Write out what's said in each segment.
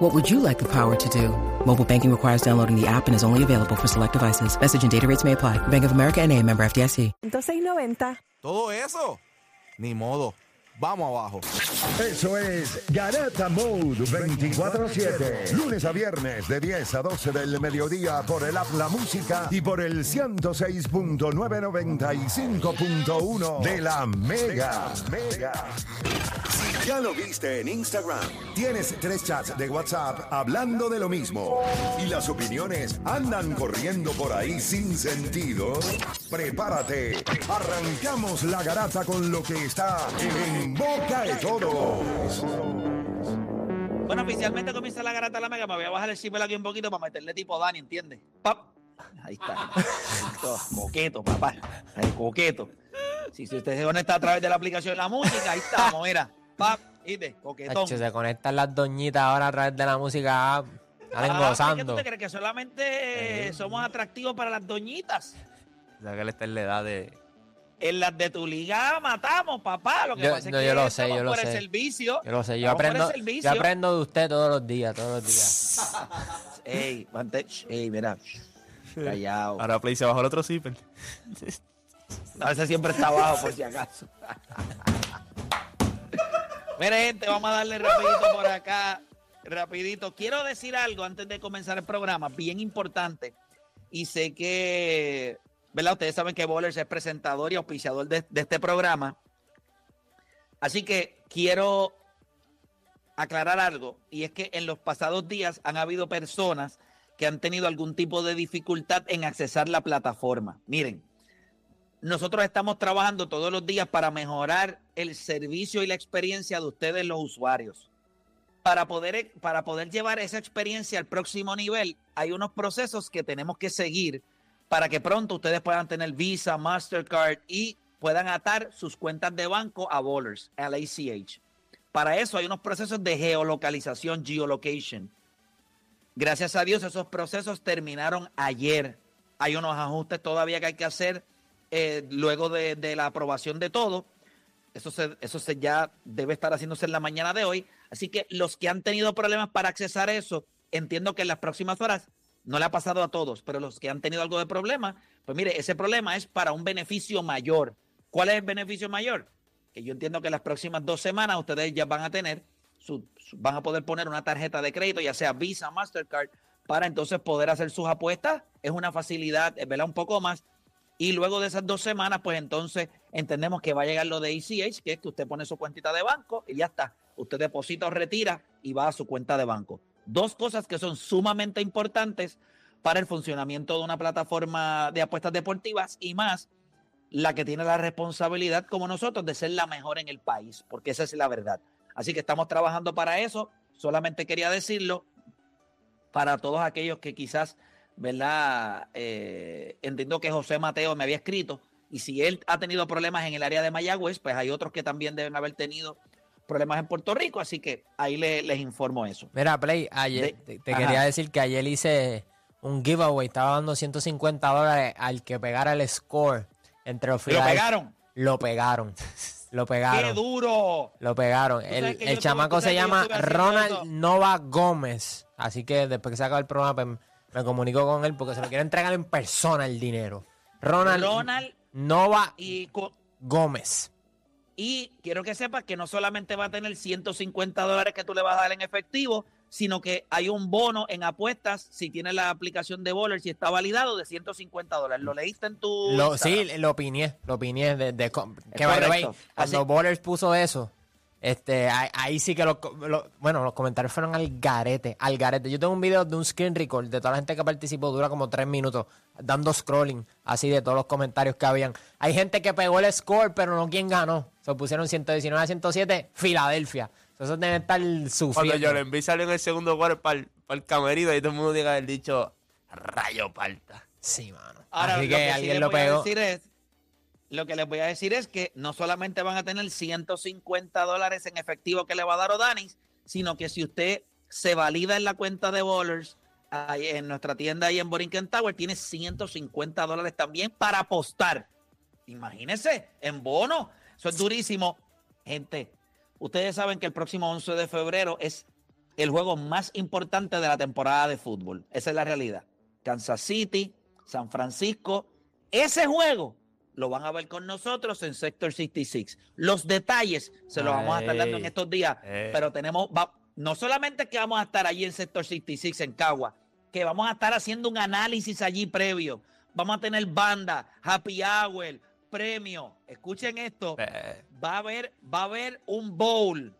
What would you like the power to do? Mobile banking requires downloading the app and is only available for select devices. Message and data rates may apply. Bank of America and a member FDIC. 690. Todo eso. Ni modo. Vamos abajo. Eso es Garata Mode 24-7. Lunes a viernes de 10 a 12 del mediodía por el App La Música y por el 106.995.1 de la Mega. Mega. Si ya lo viste en Instagram, tienes tres chats de WhatsApp hablando de lo mismo y las opiniones andan corriendo por ahí sin sentido, prepárate. Arrancamos la garata con lo que está en boca de todos. Bueno, oficialmente comienza la garata de la mega. Me voy a bajar el cipel aquí un poquito para meterle tipo Dani, ¿entiendes? ¡Pap! Ahí está. Coqueto, papá. El coqueto. Si, si usted se conecta a través de la aplicación de la música, ahí estamos, mira. ¡Pap! ¿Viste? Coquetón. Hacho, se conectan las doñitas ahora a través de la música. Salen Ah, ¿qué gozando. tú te crees? ¿Que solamente eh, somos atractivos para las doñitas? O sea, que él está en la edad de. En las de tu liga matamos, papá. Lo que Yo- pasa es no, que yo lo sé, estamos yo lo por el sé. servicio. Yo lo sé, yo el aprendo, yo aprendo de usted todos los días, todos los días. Ey, sh, ey, mira. Callado. Ahora Play se bajó el otro zipper. No, ese siempre está abajo, por si acaso. Mire, gente, vamos a darle rapidito por acá. Rapidito. Quiero decir algo antes de comenzar el programa, bien importante. Y sé que, ¿verdad? Ustedes saben que Bowlers es presentador y auspiciador de, de este programa. Así que quiero aclarar algo. Y es que en los pasados días han habido personas que han tenido algún tipo de dificultad en accesar la plataforma. Miren, nosotros estamos trabajando todos los días para mejorar el servicio y la experiencia de ustedes los usuarios. Para poder, para poder llevar esa experiencia al próximo nivel, hay unos procesos que tenemos que seguir para que pronto ustedes puedan tener Visa, Mastercard y puedan atar sus cuentas de banco a Bowlers, al ACH. Para eso hay unos procesos de geolocalización, geolocation. Gracias a Dios esos procesos terminaron ayer. Hay unos ajustes todavía que hay que hacer eh, luego de, de la aprobación de todo. Eso, se, eso se ya debe estar haciéndose en la mañana de hoy. Así que los que han tenido problemas para accesar eso, entiendo que en las próximas horas no le ha pasado a todos, pero los que han tenido algo de problema, pues mire, ese problema es para un beneficio mayor. ¿Cuál es el beneficio mayor? Que yo entiendo que las próximas dos semanas ustedes ya van a tener, su, van a poder poner una tarjeta de crédito, ya sea Visa, Mastercard, para entonces poder hacer sus apuestas. Es una facilidad, eh, ¿verdad? Un poco más. Y luego de esas dos semanas, pues entonces entendemos que va a llegar lo de ACH, que es que usted pone su cuentita de banco y ya está. Usted deposita o retira y va a su cuenta de banco. Dos cosas que son sumamente importantes para el funcionamiento de una plataforma de apuestas deportivas y más la que tiene la responsabilidad como nosotros de ser la mejor en el país, porque esa es la verdad. Así que estamos trabajando para eso. Solamente quería decirlo para todos aquellos que quizás, ¿verdad? Eh, entiendo que José Mateo me había escrito y si él ha tenido problemas en el área de Mayagüez, pues hay otros que también deben haber tenido problemas en Puerto Rico, así que ahí le- les informo eso. Mira, Play, ayer, De- te, quería decir que ayer hice un giveaway, estaba dando 150 dólares al que pegara el score entre los ¿Y lo pegaron? Lo pegaron. Lo ¡Qué pegaron. duro! Lo pegaron. El, el chamaco se llama Ronald. Nova Gómez. Así que después que se acabe el programa, pues, me comunico con él porque se lo quiero entregar en persona el dinero. Ronald, Ronald Nova y, Gómez. Y quiero que sepas que no solamente va a tener 150 dólares que tú le vas a dar en efectivo, sino que hay un bono en apuestas, si tienes la aplicación de Bowler, si está validado, de 150 dólares. ¿Lo leíste en tu Lo, sí, lo opiné. Lo opiné de, de- que Es by the way, correcto. cuando Así- Bowlers puso eso, este, ahí, ahí sí que los, bueno, los comentarios fueron al garete, al garete. Yo tengo un video de un screen record de toda la gente que participó, dura como tres minutos, dando scrolling, así de todos los comentarios que habían. Hay gente que pegó el score, pero no quién ganó. Se pusieron 119 a 107, Filadelfia. Eso debe estar Cuando sufriendo. Joel Embiid salió en el segundo quarter para el camerino y todo el mundo diga el dicho rayo palta. Sí, mano. Ahora, así lo que, que sí alguien le lo pegó. decir es lo que les voy a decir es que no solamente van a tener 150 dólares en efectivo que le va a dar Odanis, sino que si usted se valida en la cuenta de Bowlers, en nuestra tienda ahí en Borinquen Tower, tiene 150 dólares también para apostar. Imagínense, en bono. Eso es durísimo. Gente, ustedes saben que el próximo 11 de febrero es el juego más importante de la temporada de fútbol. Esa es la realidad. Kansas City, San Francisco. Ese juego lo van a ver con nosotros en Sector 66. Los detalles se los vamos a estar dando en estos días, eh. pero tenemos, va- no solamente que vamos a estar allí en Sector 66 en Cagua, que vamos a estar haciendo un análisis allí previo. Vamos a tener banda, happy hour, premio. Escuchen esto. Eh, Va a haber, va a haber un bowl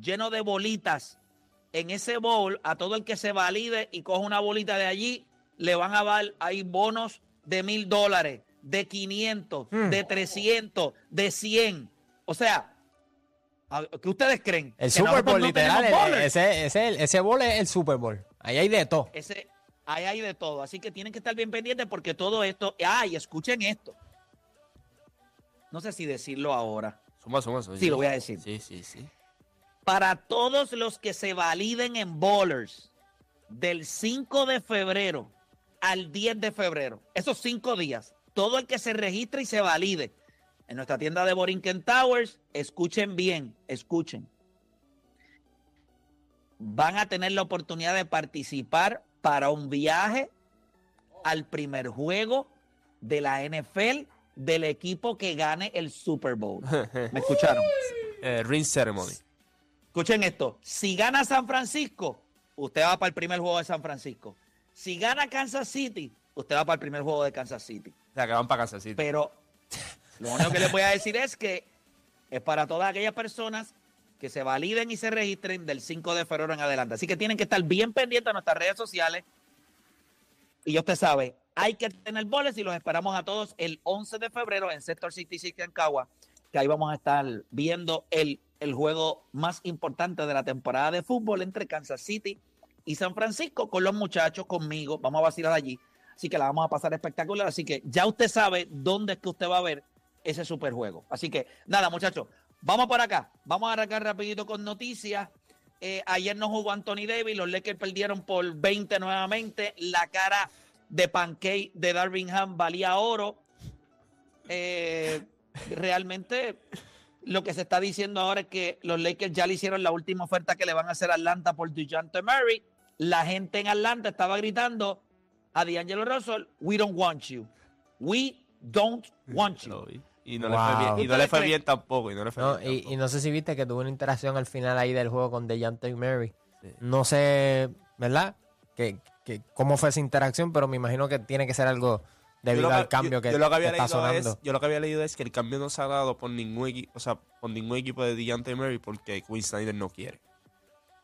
lleno de bolitas. En ese bowl, a todo el que se valide y coja una bolita de allí, le van a dar ahí bonos de mil dólares, de 500, Hmm. de 300, de 100. O sea, ¿a- ¿qué ustedes creen? El ¿Que Super Bowl, no literal. el- ese, ese, ese bowl es el Super Bowl. Ahí hay de todo. Ese, ahí hay de todo. Así que tienen que estar bien pendientes porque todo esto. ¡Ay! escuchen esto. No sé si decirlo ahora. suma, suma, suma. Sí, lo voy a decir. Sí, sí, sí. Para todos los que se validen en Bowlers del 5 de febrero al 10 de febrero, esos cinco días, todo el que se registre y se valide en nuestra tienda de Borinquen Towers, escuchen bien, escuchen. Van a tener la oportunidad de participar para un viaje al primer juego de la NFL del equipo que gane el Super Bowl. ¿Me escucharon? Eh, ring ceremony. Escuchen esto. Si gana San Francisco, usted va para el primer juego de San Francisco. Si gana Kansas City, usted va para el primer juego de Kansas City. O sea, que van para Kansas City. Pero lo único que les voy a decir es que es para todas aquellas personas que se validen y se registren del 5 de febrero en adelante. Así que tienen que estar bien pendientes de nuestras redes sociales. Y ya usted sabe, hay que tener boles y los esperamos a todos el 11 de febrero en Sector 66 en Cagua, que ahí vamos a estar viendo el, el juego más importante de la temporada de fútbol entre Kansas City y San Francisco con los muchachos, conmigo. Vamos a vacilar allí. Así que la vamos a pasar espectacular. Así que ya usted sabe dónde es que usted va a ver ese super juego. Así que nada, muchachos, vamos por acá. Vamos a arrancar rapidito con noticias. Eh, ayer no jugó Anthony Davis, los Lakers perdieron por 20 nuevamente. La cara de pancake de Darvin Ham valía oro. Eh, realmente lo que se está diciendo ahora es que los Lakers ya le hicieron la última oferta que le van a hacer a Atlanta por DeJounte Murray. La gente en Atlanta estaba gritando a D'Angelo Russell, we don't want you. We don't want you. Y no le fue bien. Wow. Y no le fue ¿Ustedes bien tampoco. Y no le fue No, bien y, tampoco. y no sé si viste que tuvo una interacción al final ahí del juego con DeJounte Murray. Sí. No sé, ¿verdad? Que, que cómo fue esa interacción, pero me imagino que tiene que ser algo debido que- al cambio yo- que, yo lo que había que está leído sonando. Es, yo lo que había leído es que el cambio no se ha dado por ningún equipo, o sea, por ningún equipo de DeJounte Murray porque Quinn Snyder no quiere.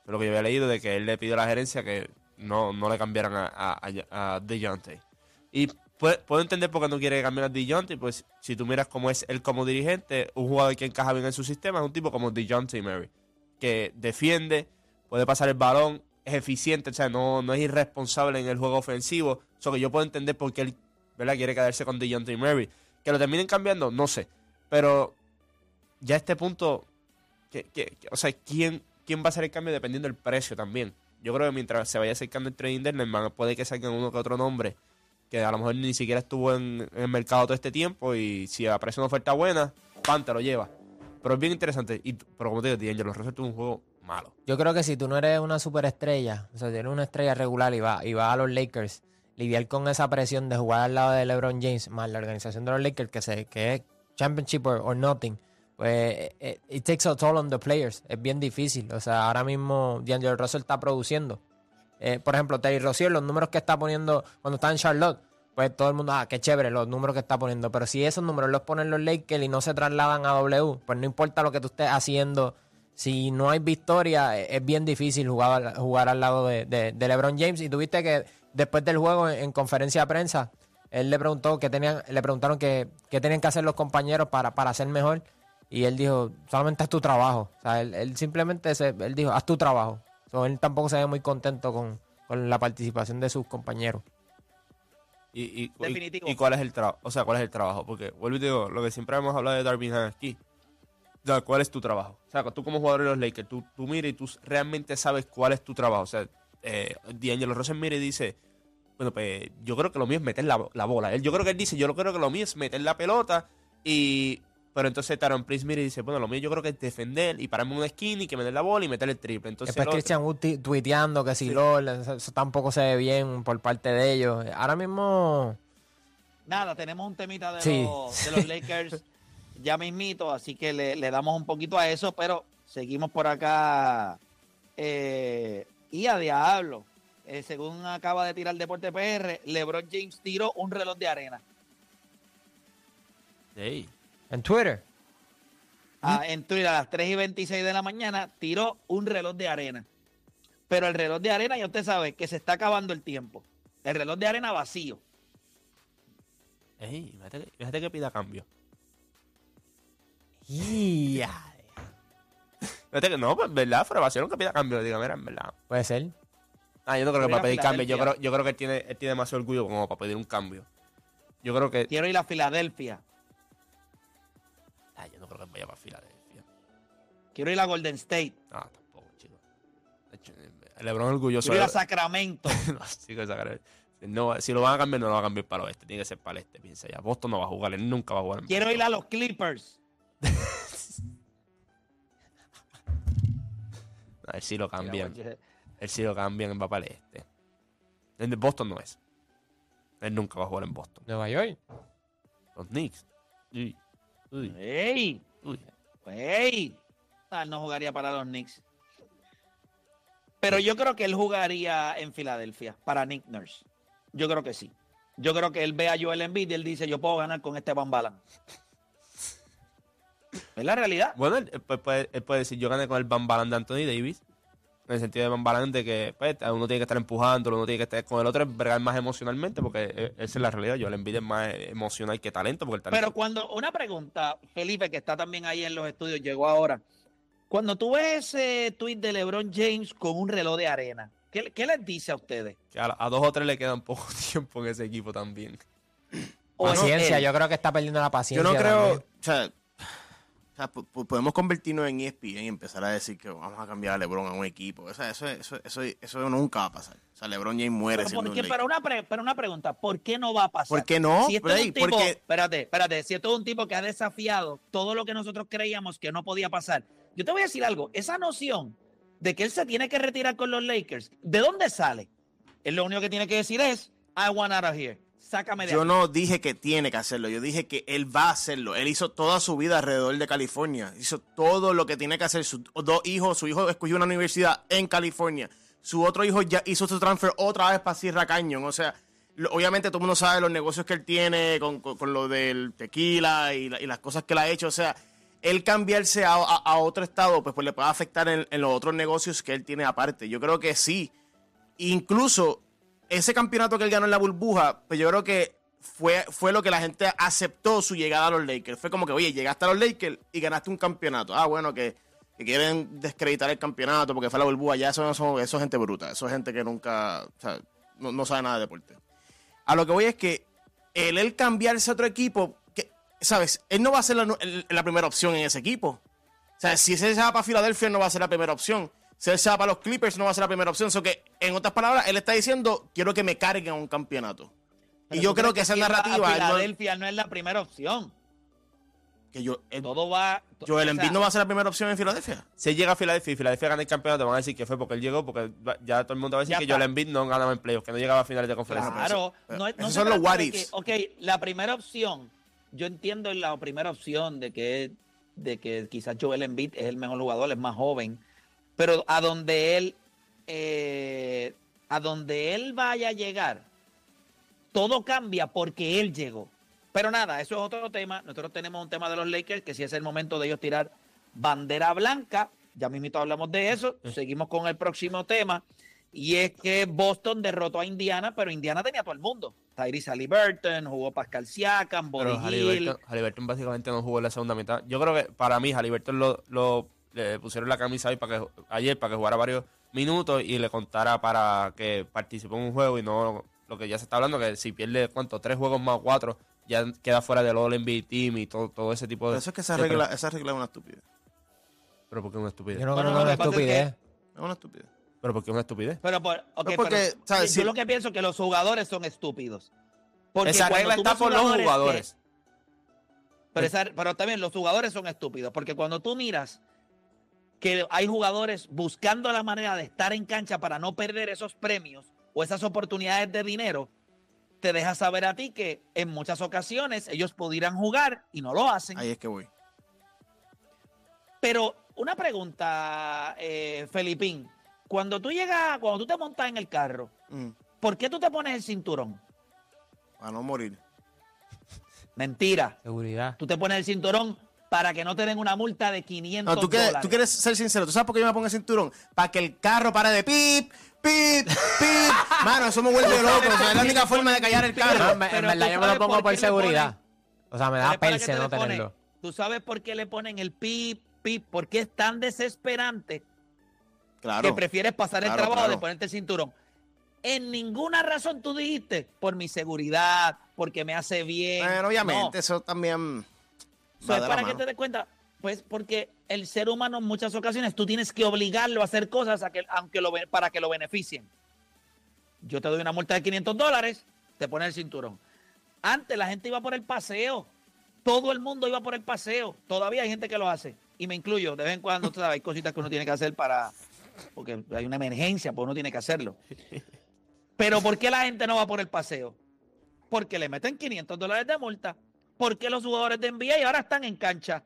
Es lo que yo había leído de que él le pidió a la gerencia que no, no le cambiaran a, a, DeJounte. Y pu- puedo entender por qué no quiere cambiar a DeJounte, pues si tú miras cómo es él como dirigente, un jugador que encaja bien en su sistema es un tipo como DeJounte Murray, que defiende, puede pasar el balón, es eficiente, o sea, no, no es irresponsable en el juego ofensivo. Eso que yo puedo entender por qué él ¿verdad? quiere quedarse con DeJounte Murray. Que lo terminen cambiando, no sé. Pero ya a este punto, que- que- o sea, ¿quién, ¿quién va a hacer el cambio dependiendo del precio también? Yo creo que mientras se vaya acercando el trading deadline, puede que salgan uno que otro nombre que a lo mejor ni siquiera estuvo en, el mercado todo este tiempo y si aparece una oferta buena, pan, te lo lleva. Pero es bien interesante. Y, pero como te digo, D'Angelo Russell tuvo un juego malo. Yo creo que si tú no eres una superestrella, o sea, si eres una estrella regular y vas y va a los Lakers, lidiar con esa presión de jugar al lado de LeBron James, más la organización de los Lakers, que, se, que es championship or nothing, pues eh, it takes a toll on the players. Es bien difícil. O sea, ahora mismo D'Angelo Russell está produciendo. Eh, por ejemplo, Terry Rozier, los números que está poniendo cuando está en Charlotte, pues todo el mundo, ah, qué chévere los números que está poniendo. Pero si esos números los ponen los Lakers y no se trasladan a W, pues no importa lo que tú estés haciendo. Si no hay victoria, eh, es bien difícil jugar, jugar al lado de, LeBron James. Y tuviste que después del juego, en, en conferencia de prensa, él le preguntó que tenían, le preguntaron que, qué tenían que hacer los compañeros para, para ser mejor. Y él dijo, solamente haz tu trabajo. O sea, él, él simplemente se, él dijo, haz tu trabajo. So, él tampoco se ve muy contento con, con la participación de sus compañeros. Y, y, y- Definitivo. y cuál es el trabajo, o sea, cuál es el trabajo, porque vuelvo y te digo, lo que siempre hemos hablado de Darvin Ham aquí, o sea, ¿cuál es tu trabajo? O sea, tú como jugador de los Lakers, tú, tú miras y tú realmente sabes cuál es tu trabajo. O sea, eh, D'Angelo Russell mira y dice, bueno, pues yo creo que lo mío es meter la, la bola. Él, yo creo que él dice, yo creo que lo mío es meter la pelota y... Pero entonces Taron Prince mira y dice, bueno, lo mío yo creo que es defender y pararme una esquina y que meter la bola y meter el triple. Entonces, Después Christian Wood tuiteando que si LOL, eso, tampoco se ve bien por parte de ellos. Ahora mismo, Nada, tenemos un temita de, Sí. los, de los Lakers ya mismito, así que le, le damos un poquito a eso, pero seguimos por acá. eh, y a diablo, eh, según acaba de tirar Deporte PR, LeBron James tiró un reloj de arena. Ey, en Twitter. Ah, en Twitter a las 3 y 26 de la mañana tiró un reloj de arena. Pero el reloj de arena, ya usted sabe que se está acabando el tiempo. El reloj de arena vacío. ey, fíjate, que- fíjate que pida cambio. Fíjate que no, pues verdad, Frobación que pida cambio, diga, mira, en verdad. Puede ser. Ah, yo no creo que Quiero para pedir cambio, yo creo, yo creo que él tiene, él tiene demasiado orgullo como para pedir un cambio. Yo creo que... Quiero ir a Filadelfia. Ah, yo no creo que él vaya para Filadelfia. Quiero ir a Golden State. No, tampoco, chico. De hecho, El Lebron es orgulloso. Quiero ir a Sacramento. no, si lo van a cambiar, no lo van a cambiar para el oeste. Tiene que ser para el este, piensa ya. Boston no va a jugar, él nunca va a jugar. en Quiero ir a los Clippers. No, él sí lo cambian. Él sí lo cambian, va para el este. El de Boston no es. Él nunca va a jugar en Boston. Nueva York. Los Knicks. Uy, uy, ¡Ey! uy. ¡Ey! Ah, no jugaría para los Knicks. Pero yo creo que él jugaría en Filadelfia para Nick Nurse. Yo creo que sí. Yo creo que él ve a Joel Embiid y él dice, yo puedo ganar con este Bambalan. Es la realidad. Bueno, él, él puede, él puede decir, yo gané con el Bambalan de Anthony Davis. En el sentido de de que pues, uno tiene que estar empujando, uno tiene que estar con el otro, es bregar más emocionalmente, porque eh, esa es la realidad. Yo Embiid es más emocional que talento, porque el talento... Pero cuando, una pregunta, Felipe, que está también ahí en los estudios, llegó ahora. Cuando tú ves ese tweet de LeBron James con un reloj de arena, ¿qué, qué les dice a ustedes? que a, a dos o tres le quedan poco tiempo en ese equipo también. ¿O es Paciencia, yo creo que está perdiendo la Yo paciencia. no creo, también. o sea, o sea, po- po- podemos convertirnos en ESPN y empezar a decir que vamos a cambiar a LeBron a un equipo. O sea, eso, eso, eso, eso nunca va a pasar. O sea, LeBron James muere Pero, siendo ¿por un qué? Laker. pero, una pre- pero una pregunta, ¿por qué no va a pasar? ¿Por qué no, Si es un tipo, Porque- espérate, espérate, si esto es un tipo que ha desafiado todo lo que nosotros creíamos que no podía pasar. Yo te voy a decir algo, esa noción de que él se tiene que retirar con los Lakers, ¿de dónde sale? Él lo único que tiene que decir es, I want out of here, sácame de Yo aquí. no dije que tiene que hacerlo, yo dije que él va a hacerlo. Él hizo toda su vida alrededor de California. Hizo todo lo que tiene que hacer. Sus dos hijos, su hijo escogió una universidad en California. Su otro hijo ya hizo su transfer otra vez para Sierra Canyon. O sea, obviamente todo el mundo sabe los negocios que él tiene con, con- con lo del tequila y, la- y las cosas que él ha hecho. O sea, él cambiarse a, a- a otro estado, pues, pues le puede afectar en, en los otros negocios que él tiene aparte. Yo creo que sí. Incluso ese campeonato que él ganó en la burbuja, pues yo creo que fue, fue lo que la gente aceptó su llegada a los Lakers. Fue como que, oye, llegaste a los Lakers y ganaste un campeonato. Ah, bueno, que, quieren descreditar el campeonato porque fue la burbuja. Ya eso, eso, eso es gente bruta. Eso es gente que nunca, o sea, no, no sabe nada de deporte. A lo que voy es que el él cambiarse a otro equipo, que, ¿sabes? Él no va a ser la, el- la primera opción en ese equipo. O sea, si él se va para Filadelfia, no va a ser la primera opción. Se va para los Clippers, no va a ser la primera opción. So que, en otras palabras, él está diciendo, quiero que me carguen a un campeonato. Pero y yo creo que esa narrativa... No- Filadelfia no es la primera opción. que yo, él- Todo va. Joel o sea, Embiid no va a ser la primera opción en Filadelfia. Si él llega a Filadelfia y Filadelfia gana el campeonato, van a decir que fue porque él llegó, porque ya todo el mundo va a decir que está. Joel Embiid no ganaba en playoffs, que no llegaba a finales de conferencia. Claro, no, eso- no son los what ifs. que, ok, la primera opción, yo entiendo la primera opción de que, de que quizás Joel Embiid es el mejor jugador, es más joven, pero a donde él, eh, a donde él vaya a llegar, todo cambia porque él llegó. Pero nada, eso es otro tema. Nosotros tenemos un tema de los Lakers, que si es el momento de ellos tirar bandera blanca, ya mismito hablamos de eso, seguimos con el próximo tema. Y es que Boston derrotó a Indiana, pero Indiana tenía a todo el mundo. Tyrese Halliburton, jugó Pascal Siakam, Body Pero. Halliburton, Halliburton básicamente no jugó en la segunda mitad. Yo creo que para mí Halliburton lo, lo- le pusieron la camisa ahí para que, ayer para que jugara varios minutos y le contara para que participó en un juego y no lo que ya se está hablando, que si pierde, ¿cuánto? Tres juegos más cuatro, ya queda fuera del All NBA Team y todo, todo ese tipo Por de... eso es que esa regla, esa regla es una estupidez. Pero porque es una estupidez. Yo no creo que una estupidez. Es una estupidez. Pero porque es una estupidez. Pero, por, No, porque, pero ¿sabes? yo Si- lo que pienso es que los jugadores son estúpidos. Porque Esa regla está por los que- jugadores. pero, esa- pero también los jugadores son estúpidos. Porque cuando tú miras que hay jugadores buscando la manera de estar en cancha para no perder esos premios o esas oportunidades de dinero, te deja saber a ti que en muchas ocasiones ellos pudieran jugar y no lo hacen. Ahí es que voy. Pero una pregunta, eh, Felipín. Cuando tú llegas, cuando tú te montas en el carro, Mm, ¿por qué tú te pones el cinturón? para no morir. Mentira. Seguridad. Tú te pones el cinturón para que no te den una multa de 500 No, tú, quieres, dólares. tú quieres ser sincero. ¿Tú sabes por qué yo me pongo el cinturón? Para que el carro pare de pip, pip, pip. Mano, eso me vuelve loco. O sea, es la única forma de callar el No, carro. en, verdad yo me lo pongo por seguridad. O sea, me da ¿Sabes para qué perse te no ponen? tenerlo. ¿Tú sabes por qué le ponen el pip, pip? Porque es tan desesperante Claro. que prefieres pasar el Claro, trabajo de claro. ponerte el cinturón. En ninguna razón tú dijiste, por mi seguridad, porque me hace bien. Bueno, obviamente, No. eso también. Va es para que te des cuenta. Pues porque el ser humano en muchas ocasiones tú tienes que obligarlo a hacer cosas a que- aunque lo, para que lo beneficien. Yo te doy una multa de 500 dólares, te pones el cinturón. Antes la gente iba por el paseo. Todo el mundo iba por el paseo. Todavía hay gente que lo hace. Y me incluyo. De vez en cuando sabes, hay cositas que uno tiene que hacer para... Porque hay una emergencia, pues uno tiene que hacerlo. Pero ¿por qué la gente no va por el paseo? Porque le meten 500 dólares de multa. Porque los jugadores de NBA ahora están en cancha.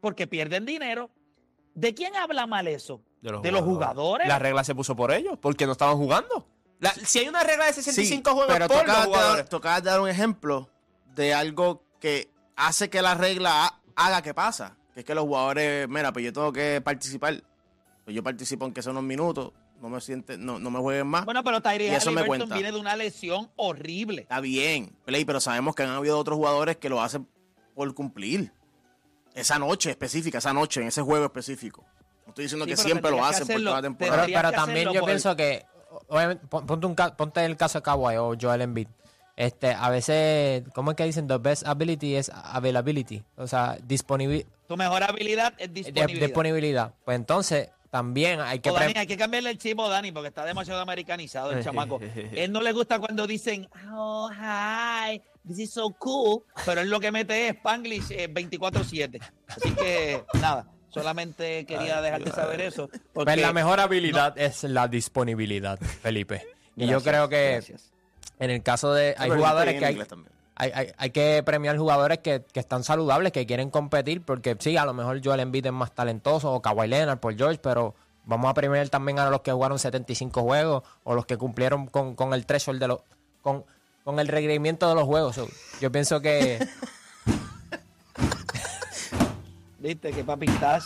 Porque pierden dinero. ¿De quién habla mal eso? De los, ¿De los jugadores? La regla se puso por ellos, porque no estaban jugando. La- si hay una regla de 65 Sí, juegos pero por tú los jugadores. de dar un ejemplo de algo que hace que la regla ha- haga que pasa. Que es que los jugadores, mira, pues yo tengo que participar. Pues yo participo aunque sea unos minutos. No me siente, no, no me jueguen más. Bueno, pero Tyree Y eso me Halliburton cuenta. viene de una lesión horrible. Está bien, Play, pero sabemos que han habido otros jugadores que lo hacen por cumplir. Esa noche específica, esa noche, en ese juego específico. No estoy diciendo Sí, que pero siempre lo hacen por toda la Pero, temporada. Pero que también yo por- pienso que, obviamente, ponte, un ponte el caso de Kawhi o Joel Embiid. Este, a veces, ¿cómo es que dicen? The best ability es availability. O sea, disponibilidad. Tu mejor habilidad es disponibilidad. disponibilidad. Pues entonces, también hay que... O Dani, hay que cambiarle el chivo a Dani porque está demasiado americanizado el chamaco. Él no le gusta cuando dicen, oh, hi, this is so cool. Pero él lo que mete es Spanglish eh, 24-7. Así que, nada, solamente quería dejarte saber eso. Porque Pues la mejor habilidad es la disponibilidad, Felipe. Y yo Gracias, creo que gracias. en el caso de... Hay Pero jugadores que hay, también. Hay, hay- hay que premiar jugadores que, que están saludables, que quieren competir, porque sí, a lo mejor Joel Embiid es más talentoso, o Kawhi Leonard por George, pero vamos a premiar también a los que jugaron 75 juegos, o los que cumplieron con, con el threshold de los... Con, con el requerimiento de los juegos. So, yo pienso que... Viste que papi estás.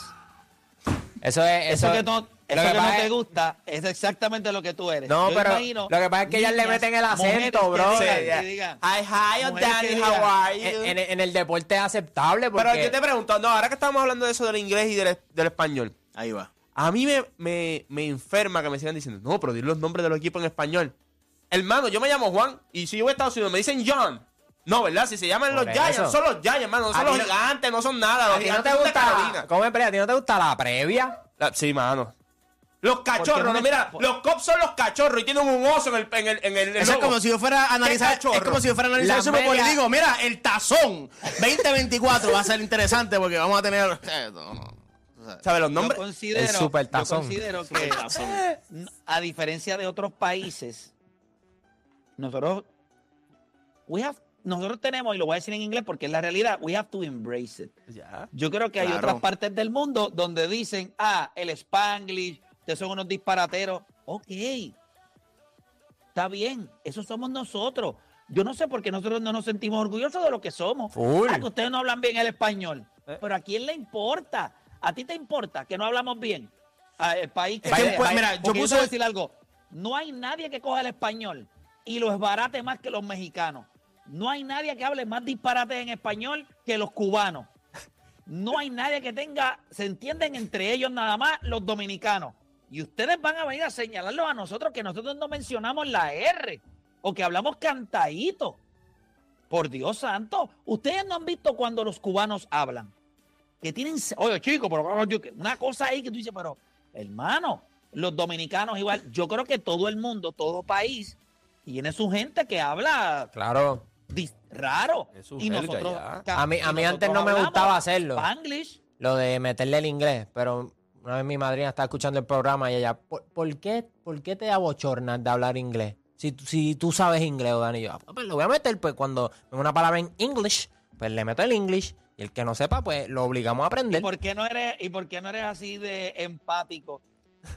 Eso es... Eso, Eso, que no, lo eso que que no te gusta es exactamente lo que tú eres. No, Yo pero imagino lo que pasa es que ellas le meten el acento, que bro. digan- digan, Hi, hi, I'm Danny, how are you? en, en- en el deporte es aceptable porque... Pero yo te pregunto, no, ahora que estamos hablando de eso del inglés y del, del español, Ahí va. a mí me, me, me enferma que me sigan diciendo, no, pero di los nombres de los equipos en español. Hermano, yo me llamo Juan y si yo voy a Estados Unidos me dicen John. No, ¿verdad? Si se llaman Por los Giants, eso. son los Giants, hermano, no A son ti los no- gigantes, no son nada. Los ¿A ti no gigantes te son de gusta Carolina. ¿Cómo espera? ¿A ti no te gusta la previa? La- sí, mano. Los cachorros, no, es mira, los cops son los cachorros y tienen un oso en el, en el, en el Eso es logo. como si yo fuera a analizar, cachorro? es como si yo fuera a analizar el Super Bowl y digo, mira, el tazón 2024 va a ser interesante porque vamos a tener eh, no, no. ¿Sabes los Yo nombres? considero, El super yo tazón. considero que, n- a diferencia de otros países, nosotros, we have- nosotros tenemos, y lo voy a decir en inglés porque es la realidad, we have to embrace it. Ya. Yo creo que hay otras partes del mundo donde dicen, ah, el Spanglish, ustedes son unos disparateros. Ok, está bien, eso somos nosotros. Yo no sé por qué nosotros no nos sentimos orgullosos de lo que somos. Ah, que ustedes no hablan bien el español. Eh. Pero ¿a quién le importa? ¿A ti te importa que no hablamos bien? A el país que sea. pues, mira, yo puse- decir algo. No hay nadie que coja el español y lo esbarate más que los mexicanos. No hay nadie que hable más disparate en español que los cubanos. No hay nadie que tenga, se entienden entre ellos nada más los dominicanos. Y ustedes van a venir a señalarlos a nosotros que nosotros no mencionamos la R. o que hablamos cantadito. Por Dios santo, ustedes no han visto cuando los cubanos hablan. Que tienen, oye chico, pero yo- una cosa ahí que tú dices, pero hermano, los dominicanos igual, yo creo que todo el mundo, todo país, tiene su gente que habla Claro. Raro. Y nosotros, A mí- y a mí antes no me gustaba hacerlo. Spanglish. Lo de meterle el inglés, pero una vez mi madrina estaba escuchando el programa y ella, ¿por, por qué, ¿por qué te abochornas de hablar inglés? Si, tú- si tú sabes inglés, Dani, y yo, "Ah, pues lo voy a meter, pues cuando una palabra en English, pues le meto el English y el que no sepa, pues lo obligamos a ¿Y aprender. por qué no eres, y por qué no eres así de empático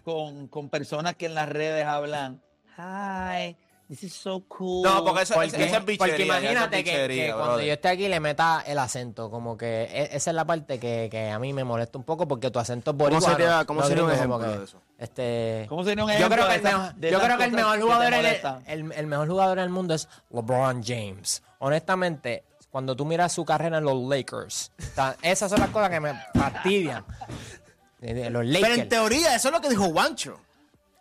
con, con personas que en las redes hablan? Hi, this is so cool. No, porque eso, Porque, esa es bichería. porque es imagínate que, cuando yo esté aquí le meta el acento, como que e- esa es la parte que, que a mí me molesta un poco porque tu acento es ¿Cómo boricuano. sería- cómo no sería un ejemplo que, de eso? Este, ¿Cómo sería un yo ejemplo creo que de el esas- mejor, de yo creo que el mejor jugador en el, molestan? el- el mejor jugador en el mundo es LeBron James. Honestamente, cuando tú miras su carrera en los Lakers, esas son las cosas que me fastidian. Pero en teoría, eso es lo que dijo Juancho.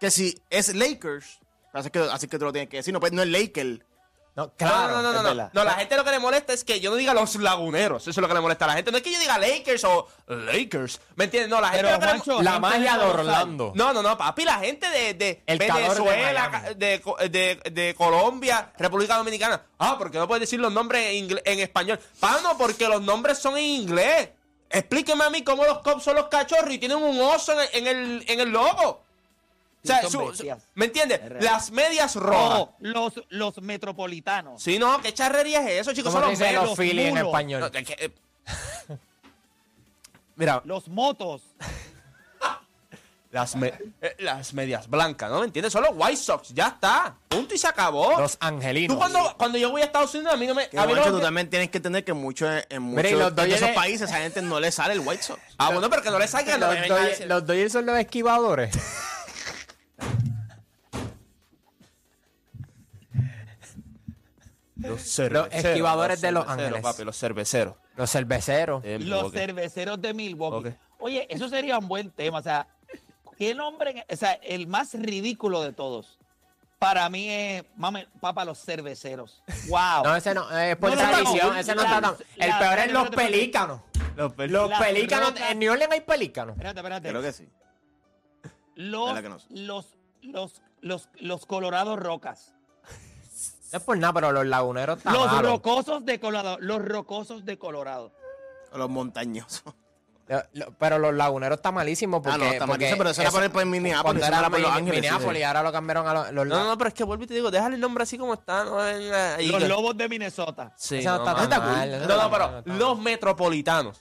Que si es Lakers, así que, así que tú lo tienes que decir, no, pues no es Lakers. No, claro. no, no, no, no, la gente lo que le molesta es que yo no diga los laguneros. Eso es lo que le molesta a la gente. No es que yo diga Lakers o Lakers. ¿Me entiendes? No, la gente Pero, lo que le- Juancho, La magia de. Orlando. No, no, no, papi, la gente de, de El calor de Venezuela, de, de Colombia, República Dominicana. Ah, porque no puedes decir los nombres en, ingle- en español. Pano, porque los nombres son en inglés. Explíqueme a mí cómo los cops son los cachorros y tienen un oso en el, en el, en el logo. O sea, son su- su- bestias. ¿me entiendes? Las medias rojas. Oh, los, los metropolitanos. Sí, no, ¿qué charrería es eso, chicos? ¿Cómo Son los los en español? No, que, eh, Mira, Los motos. las, me- eh, las medias blancas, ¿no? ¿Me entiendes? Son los White Sox, ya está. Punto y se acabó. Los angelinos. Tú cuando, cuando yo voy a Estados Unidos, a mí no me... Que, a mí no tú también tienes que entender que mucho, en muchos los de esos países a gente no le sale el White Sox. Ah, bueno, pero que no le salgan. no Los, decir- los Dodgers son los esquivadores. Los cerveceros, esquivadores de Los Ángeles. papi, los cerveceros. Los cerveceros. Eh, Los cerveceros de Milwaukee. Oye, eso sería un buen tema. O sea, ¿qué nombre? O sea, el más ridículo de todos. Para mí es, mame, papá, los cerveceros. ¡Wow! No, ese no, es por No, tradición, no, ese no está tan- El la- peor es los espérate, pelícanos. Los pel- Los Las pelícanos, en New Orleans hay pelícanos. Espérate, espérate. Creo que sí. Los, ¿Verdad que no sé? los, los, los, los Colorado Rocas. No es por nada, pero los laguneros están Los malos. rocosos de Colorado. Los rocosos de Colorado. Los montañosos. Lo- lo- Pero los laguneros está malísimo porque... Ah, no, está porque malísimo, pero eso era por- por Minneapolis, Cuando eso era era por Los Ángeles, Minneapolis, sí. ahora lo cambiaron a los... los No, no, pero es que vuelvo y te digo, déjale el nombre así como está. No, ahí Los que- lobos de Minnesota. Sí, Ese no no, está mano. tan mal, ese No, no no, está pero mal, no está los metropolitanos.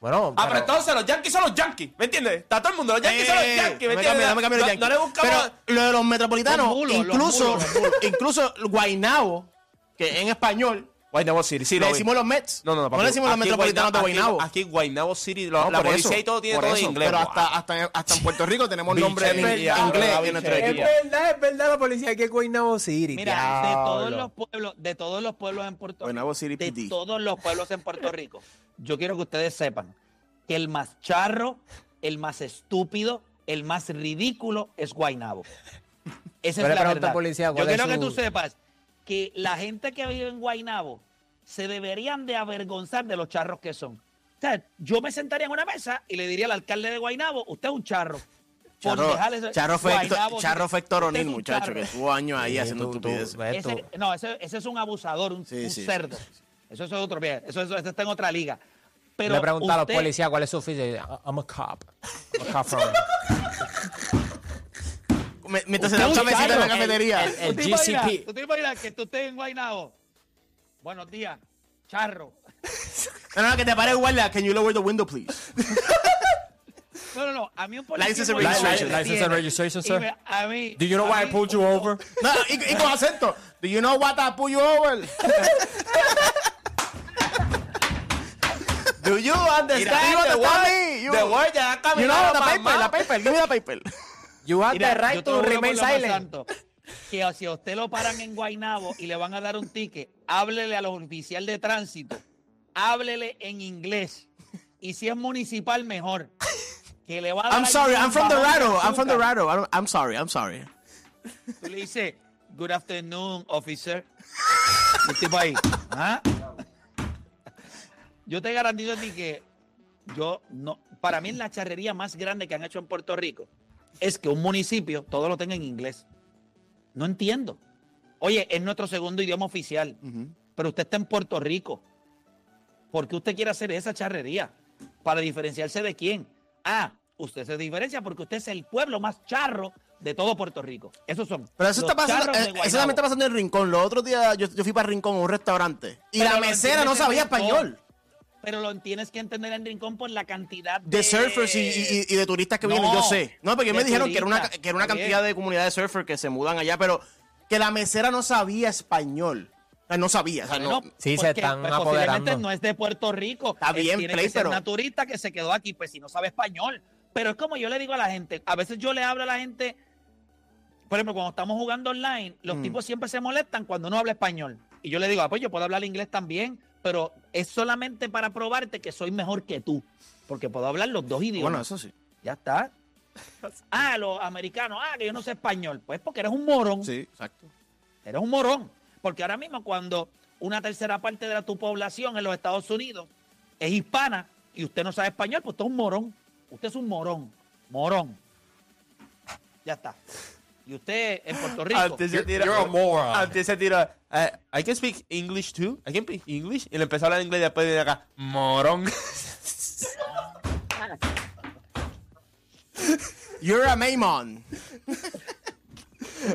Bueno, Ah, pero entonces los Yankees son los Yankees, ¿me entiendes? Está todo el mundo, los Yankees son los Eh, Yankees, ¿me entiendes? cambio, no me cambio los No- Yankees. No le buscamos... Pero lo de los metropolitanos, Los mulos, los incluso, mulos, los mulos. incluso Guaynabo, que en español Guaynabo City, sí, le lo vi. decimos los Mets. No, no, no. no le decimos los aquí en metropolitanos de Guaynabo-. Aquí, aquí en Guaynabo City, lo- No, la policía eso, y todo tiene todo en eso, inglés. Pero Wow. hasta, hasta, en- hasta en Puerto Rico tenemos nombres en es verdad, inglés en equipo. verdad, es verdad, la policía que es Guaynabo City. Mira, de todos los pueblos, de todos los pueblos en Puerto Rico, Guaynabo City de PD. todos los pueblos en Puerto Rico, yo quiero que ustedes sepan que el más charro, el más estúpido, el más ridículo es Guaynabo. Esa Yo es la verdad. policía yo es quiero que tú sepas que la gente que vive en Guaynabo se deberían de avergonzar de los charros que son. O sea, yo me sentaría en una mesa y le diría al alcalde de Guaynabo, usted es un charro. Por Charro, dejarle ese- Charro fue, Guaynabo, Charro fue Héctor O'Neill, muchacho, charro. que estuvo años ahí Sí, haciendo estupideces. Ese- no, ese, ese es un abusador, un, Sí, un sí, cerdo. Eso, es otro bien. Eso, eso, eso está en otra liga. Pero le pregunto a los policías cuál es su oficio. I'm a cop. I'm a cop. Me- Mientras se da un cafecito en la cafetería. El- el- ¿Tú te imaginas- GCP. ¿Tú te imaginas que tú estés en Guaynabo? Buenos días, charro. No, no, que te pare guardia. Can you lower the window, please? No, no, no. A mí un policía... License en and registration. License and registration, y sir. me- a mí... Do you know why I pulled you over? No, y, y con acento. Do you know what I pull you over? Do you Mira, understand digo, the a word? The word You know the paper, la paper. Give me the paper. You have Mira, the right to remain silent. santo, que si a usted lo paran en Guaynabo y le van a dar un ticket, háblele a los oficiales de tránsito, háblele en inglés. Y si es municipal, mejor. Que le va a dar I'm sorry, I'm from Dorado. I'm from. Dorado. I'm- sorry, I'm sorry. Tú le dices, Good afternoon, officer. El tipo ahí. ¿ah? Yo te garantizo a ti que yo no. Para mí, la charrería más grande que han hecho en Puerto Rico es que un municipio todo lo tenga en inglés. No entiendo. Oye, es nuestro segundo idioma oficial, pero usted está en Puerto Rico. ¿Por qué usted quiere hacer esa charrería? ¿Para diferenciarse de quién? Ah, usted se diferencia porque usted es el pueblo más charro de todo Puerto Rico. Esos son. Pero eso está pasando, eh, eso también está pasando en Rincón. Los otros días yo, yo fui para Rincón, a un restaurante, y Pero la mesera no sabía Rincón. español. Pero lo tienes que entender en Rincón por la cantidad de, De surfers y, y- y de turistas que No, vienen, yo sé. No, porque me dijeron que era una, que era una cantidad bien. de comunidades de surfers que se mudan allá, pero que la mesera no sabía español. O sea, no sabía. O sea, no- Sí, se están pues, posiblemente apoderando. no es de Puerto Rico. Está bien, tiene Play, que ser pero- una turista que se quedó aquí, pues si no sabe español. Pero es como yo le digo a la gente, a veces yo le hablo a la gente, por ejemplo, cuando estamos jugando online, los Mm. tipos siempre se molestan cuando uno habla español. Y yo le digo, ah, pues yo puedo hablar inglés también, pero es solamente para probarte que soy mejor que tú, porque puedo hablar los dos idiomas. bueno, eso sí. Ya está. Ah, los americanos, ah, que yo no sé español. Pues porque eres un morón. Sí, exacto. Eres un morón. Porque ahora mismo cuando una tercera parte de la, tu población en los Estados Unidos es hispana y usted no sabe español, pues usted es un morón. Usted es un morón. Morón. Ya está. Y usted en Puerto Rico. Antes se You're- tira, you're a moron. Antes se tira, eh, I can speak English too. I can speak English. Y le empezó a hablar inglés y después de acá, morón. You're a Maymon.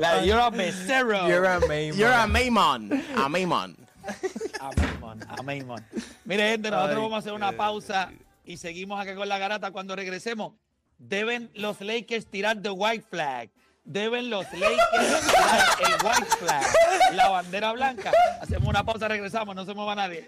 la- you're a becerro. You're a main You're a man. Maymon. A Maymon. Amén, man. Amén, man. Mire, gente, nosotros vamos a hacer una pausa y seguimos acá con la garata. Cuando regresemos, deben los Lakers tirar the white flag. Deben los Lakers el white flag, la bandera blanca. Hacemos una pausa, regresamos, no se mueva nadie.